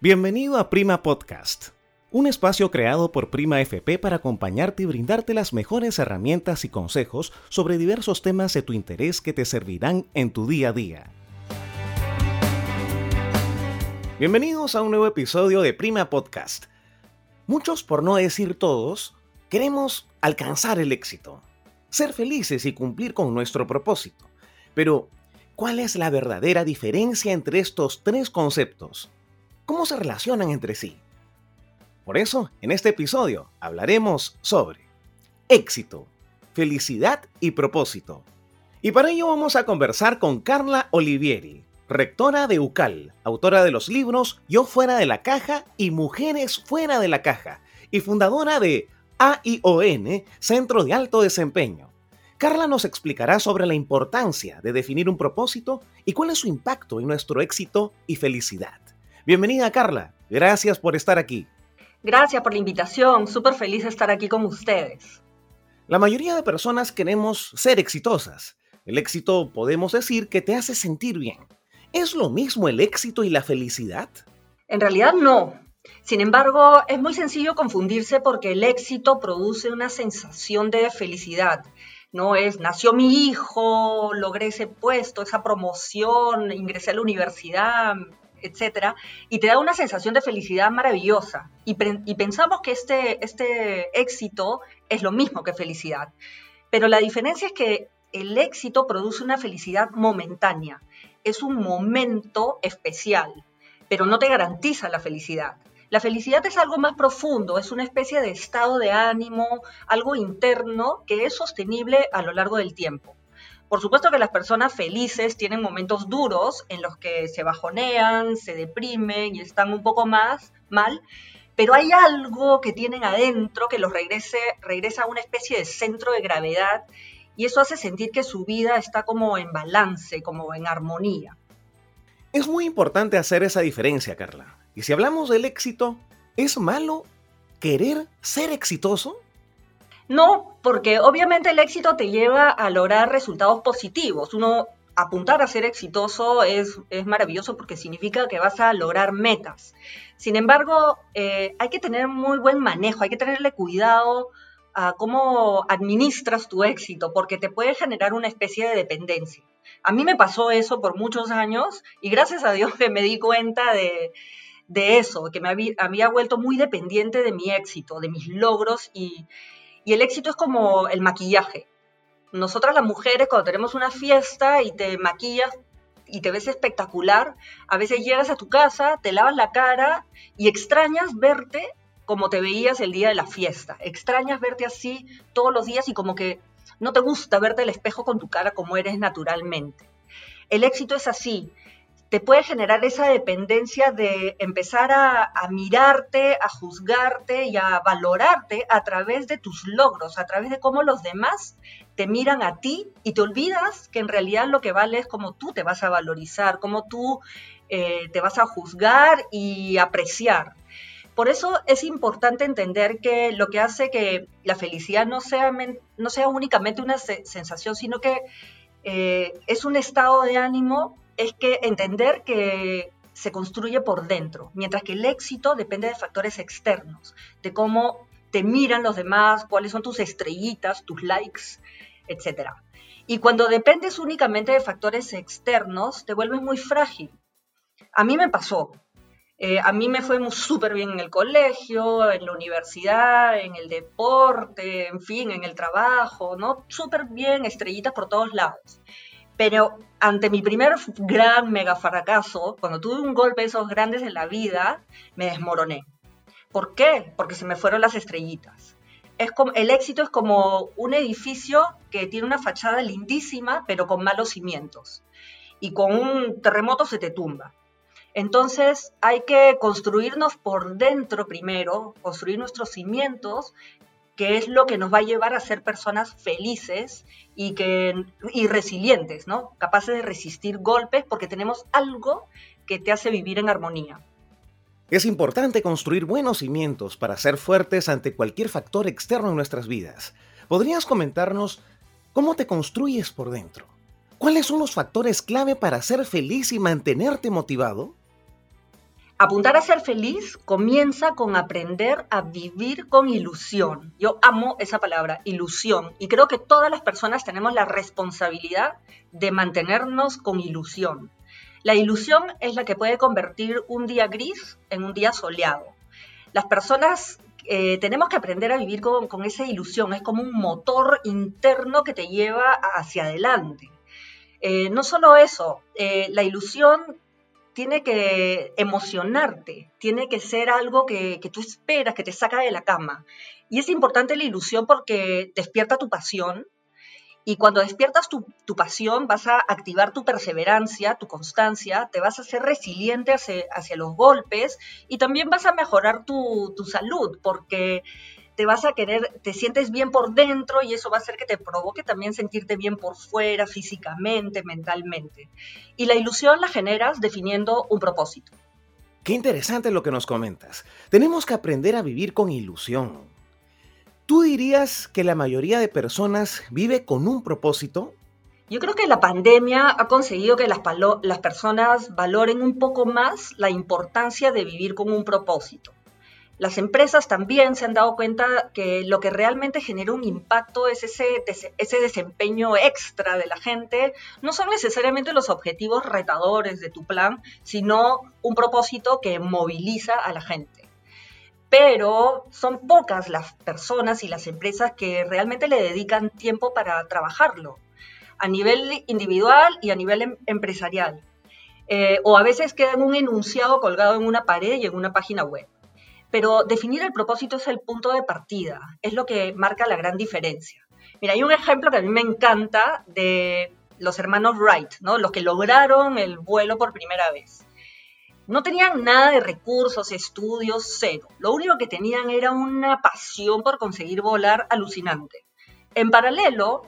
Bienvenido a Prima Podcast, un espacio creado por Prima FP para acompañarte y brindarte las mejores herramientas y consejos sobre diversos temas de tu interés que te servirán en tu día a día. Bienvenidos a un nuevo episodio de Prima Podcast. Muchos, por no decir todos, queremos alcanzar el éxito, ser felices y cumplir con nuestro propósito. Pero, ¿cuál es la verdadera diferencia entre estos tres conceptos? Cómo se relacionan entre sí. Por eso, en este episodio hablaremos sobre éxito, felicidad y propósito. Y para ello vamos a conversar con Carla Olivieri, rectora de UCAL, autora de los libros Yo fuera de la caja y Mujeres fuera de la caja, y fundadora de AION, Centro de Alto Desempeño. Carla nos explicará sobre la importancia de definir un propósito y cuál es su impacto en nuestro éxito y felicidad. Bienvenida Carla, gracias por estar aquí. Gracias por la invitación, súper feliz de estar aquí con ustedes. La mayoría de personas queremos ser exitosas. El éxito podemos decir que te hace sentir bien. ¿Es lo mismo el éxito y la felicidad? En realidad no. Sin embargo, es muy sencillo confundirse porque el éxito produce una sensación de felicidad. No es, nació mi hijo, logré ese puesto, esa promoción, ingresé a la universidad, etcétera, y te da una sensación de felicidad maravillosa. Y, pensamos que este, este éxito es lo mismo que felicidad. Pero la diferencia es que el éxito produce una felicidad momentánea. Es un momento especial, pero no te garantiza la felicidad. La felicidad es algo más profundo, es una especie de estado de ánimo, algo interno que es sostenible a lo largo del tiempo. Por supuesto que las personas felices tienen momentos duros en los que se bajonean, se deprimen y están un poco más mal, pero hay algo que tienen adentro que los regrese, regresa a una especie de centro de gravedad y eso hace sentir que su vida está como en balance, como en armonía. Es muy importante hacer esa diferencia, Carla. Y si hablamos del éxito, ¿es malo querer ser exitoso? No, porque obviamente el éxito te lleva a lograr resultados positivos. Uno apuntar a ser exitoso es, maravilloso porque significa que vas a lograr metas. Sin embargo, eh, hay que tener muy buen manejo, hay que tenerle cuidado a cómo administras tu éxito, porque te puede generar una especie de dependencia. A mí me pasó eso por muchos años y gracias a Dios que me di cuenta de, eso, que me había vuelto muy dependiente de mi éxito, de mis logros y, y el éxito es como el maquillaje. Nosotras las mujeres cuando tenemos una fiesta y te maquillas y te ves espectacular, a veces llegas a tu casa, te lavas la cara y extrañas verte como te veías el día de la fiesta. Extrañas verte así todos los días y como que no te gusta verte el espejo con tu cara como eres naturalmente. El éxito es así, te puede generar esa dependencia de empezar a, mirarte, a juzgarte y a valorarte a través de tus logros, a través de cómo los demás te miran a ti y te olvidas que en realidad lo que vale es cómo tú te vas a valorizar, cómo tú eh, te vas a juzgar y apreciar. Por eso es importante entender que lo que hace que la felicidad no sea, no sea únicamente una sensación, sino que eh, es un estado de ánimo es que entender que se construye por dentro, mientras que el éxito depende de factores externos, de cómo te miran los demás, cuáles son tus estrellitas, tus likes, etc. Y cuando dependes únicamente de factores externos, te vuelves muy frágil. A mí me pasó. Eh, a mí me fue súper bien en el colegio, en la universidad, en el deporte, en fin, en el trabajo, ¿no? Súper bien, estrellitas por todos lados. Pero ante mi primer gran mega fracaso, cuando tuve un golpe de esos grandes en la vida, me desmoroné. ¿Por qué? Porque se me fueron las estrellitas. El éxito es como un edificio que tiene una fachada lindísima, pero con malos cimientos. Y con un terremoto se te tumba. Entonces hay que construirnos por dentro primero, construir nuestros cimientos que es lo que nos va a llevar a ser personas felices y, que, y resilientes, ¿no? Capaces de resistir golpes porque tenemos algo que te hace vivir en armonía. Es importante construir buenos cimientos para ser fuertes ante cualquier factor externo en nuestras vidas. ¿Podrías comentarnos cómo te construyes por dentro? ¿Cuáles son los factores clave para ser feliz y mantenerte motivado? Apuntar a ser feliz comienza con aprender a vivir con ilusión. Yo amo esa palabra, ilusión, y creo que todas las personas tenemos la responsabilidad de mantenernos con ilusión. La ilusión es la que puede convertir un día gris en un día soleado. Las personas eh, tenemos que aprender a vivir con, esa ilusión, es como un motor interno que te lleva hacia adelante. Eh, no solo eso, eh, la ilusión tiene que emocionarte, tiene que ser algo que, tú esperas, que te saca de la cama. Y es importante la ilusión porque despierta tu pasión, y cuando despiertas tu, pasión, vas a activar tu perseverancia, tu constancia, te vas a ser resiliente hacia, los golpes y también vas a mejorar tu, tu, salud, porque te vas a querer, te sientes bien por dentro y eso va a hacer que te provoque también sentirte bien por fuera, físicamente, mentalmente. Y la ilusión la generas definiendo un propósito. Qué interesante lo que nos comentas. Tenemos que aprender a vivir con ilusión. ¿Tú dirías que la mayoría de personas vive con un propósito? Yo creo que la pandemia ha conseguido que las, las personas valoren un poco más la importancia de vivir con un propósito. Las empresas también se han dado cuenta que lo que realmente genera un impacto es ese, ese desempeño extra de la gente. No son necesariamente los objetivos retadores de tu plan, sino un propósito que moviliza a la gente. Pero son pocas las personas y las empresas que realmente le dedican tiempo para trabajarlo, a nivel individual y a nivel em-, empresarial. Eh, o a veces queda un enunciado colgado en una pared y en una página web. Pero definir el propósito es el punto de partida, es lo que marca la gran diferencia. Mira, hay un ejemplo que a mí me encanta de los hermanos Wright, ¿no? Los que lograron el vuelo por primera vez. No tenían nada de recursos, estudios, cero. Lo único que tenían era una pasión por conseguir volar alucinante. En paralelo,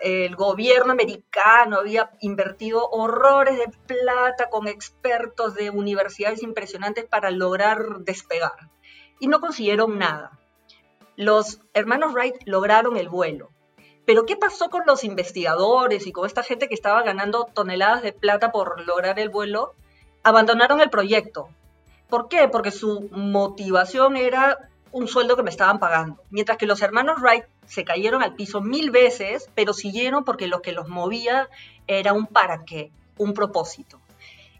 el gobierno americano había invertido horrores de plata con expertos de universidades impresionantes para lograr despegar. Y no consiguieron nada. Los hermanos Wright lograron el vuelo. Pero ¿qué pasó con los investigadores y con esta gente que estaba ganando toneladas de plata por lograr el vuelo? Abandonaron el proyecto. ¿Por qué? Porque su motivación era un sueldo que me estaban pagando. Mientras que los hermanos Wright se cayeron al piso mil veces, pero siguieron porque lo que los movía era un para qué, un propósito.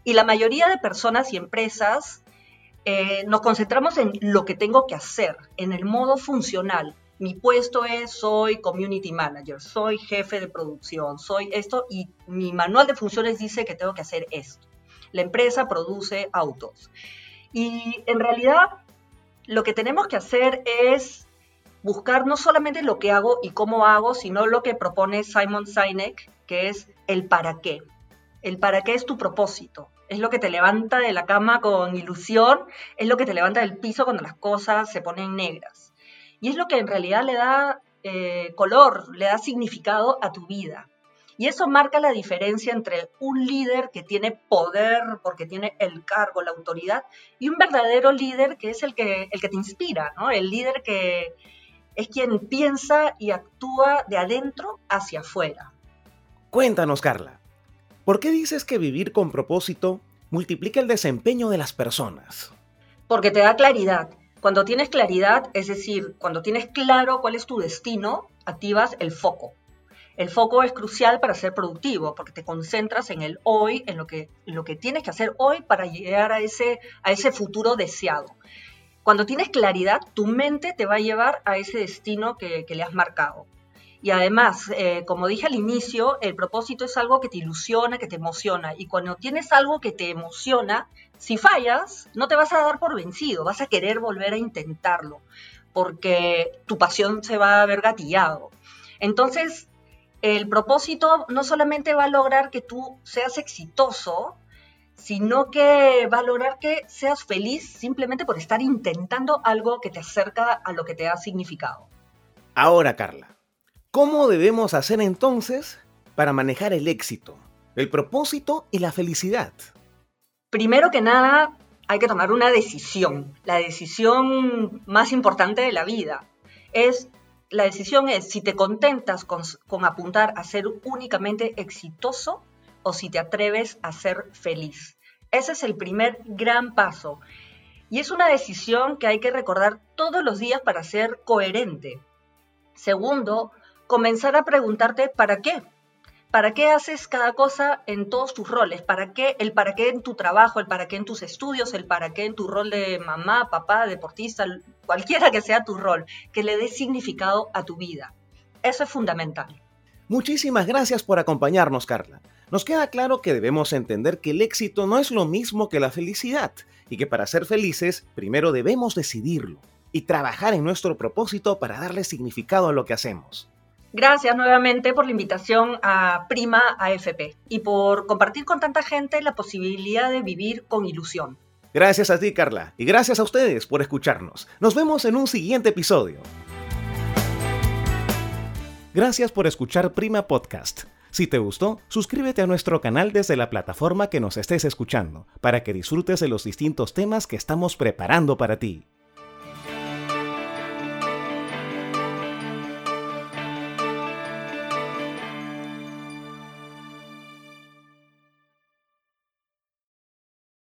Y la mayoría de personas y empresas eh, nos concentramos en lo que tengo que hacer, en el modo funcional. Mi puesto es, soy community manager, soy jefe de producción, soy esto y mi manual de funciones dice que tengo que hacer esto. La empresa produce autos. Y en realidad lo que tenemos que hacer es buscar no solamente lo que hago y cómo hago, sino lo que propone Simon Sinek, que es el para qué. El para qué es tu propósito. Es lo que te levanta de la cama con ilusión, es lo que te levanta del piso cuando las cosas se ponen negras. Y es lo que en realidad le da eh, color, le da significado a tu vida. Y eso marca la diferencia entre un líder que tiene poder porque tiene el cargo, la autoridad, y un verdadero líder que es el que, el que te inspira, ¿no? El líder que es quien piensa y actúa de adentro hacia afuera. Cuéntanos, Carla, ¿por qué dices que vivir con propósito multiplica el desempeño de las personas? Porque te da claridad. Cuando tienes claridad, es decir, cuando tienes claro cuál es tu destino, activas el foco. El foco es crucial para ser productivo porque te concentras en el hoy, en lo que, lo que tienes que hacer hoy para llegar a ese, a ese futuro deseado. Cuando tienes claridad, tu mente te va a llevar a ese destino que, le has marcado. Y además, eh, como dije al inicio, el propósito es algo que te ilusiona, que te emociona. Y cuando tienes algo que te emociona, si fallas, no te vas a dar por vencido, vas a querer volver a intentarlo, porque tu pasión se va a ver gatillado. Entonces, el propósito no solamente va a lograr que tú seas exitoso, sino que va a lograr que seas feliz simplemente por estar intentando algo que te acerca a lo que te ha significado. Ahora, Carla, ¿cómo debemos hacer entonces para manejar el éxito, el propósito y la felicidad? Primero que nada, hay que tomar una decisión, la decisión más importante de la vida. Es la decisión es si te contentas con, apuntar a ser únicamente exitoso o si te atreves a ser feliz. Ese es el primer gran paso. Y es una decisión que hay que recordar todos los días para ser coherente. Segundo, comenzar a preguntarte para qué. ¿Para qué haces cada cosa en todos tus roles? ¿Para qué? El para qué en tu trabajo, el para qué en tus estudios, el para qué en tu rol de mamá, papá, deportista, cualquiera que sea tu rol, que le dé significado a tu vida. Eso es fundamental. Muchísimas gracias por acompañarnos, Carla. Nos queda claro que debemos entender que el éxito no es lo mismo que la felicidad y que para ser felices primero debemos decidirlo y trabajar en nuestro propósito para darle significado a lo que hacemos. Gracias nuevamente por la invitación a Prima AFP y por compartir con tanta gente la posibilidad de vivir con ilusión. Gracias a ti, Carla, y gracias a ustedes por escucharnos. Nos vemos en un siguiente episodio. Gracias por escuchar Prima Podcast. Si te gustó, suscríbete a nuestro canal desde la plataforma que nos estés escuchando, para que disfrutes de los distintos temas que estamos preparando para ti.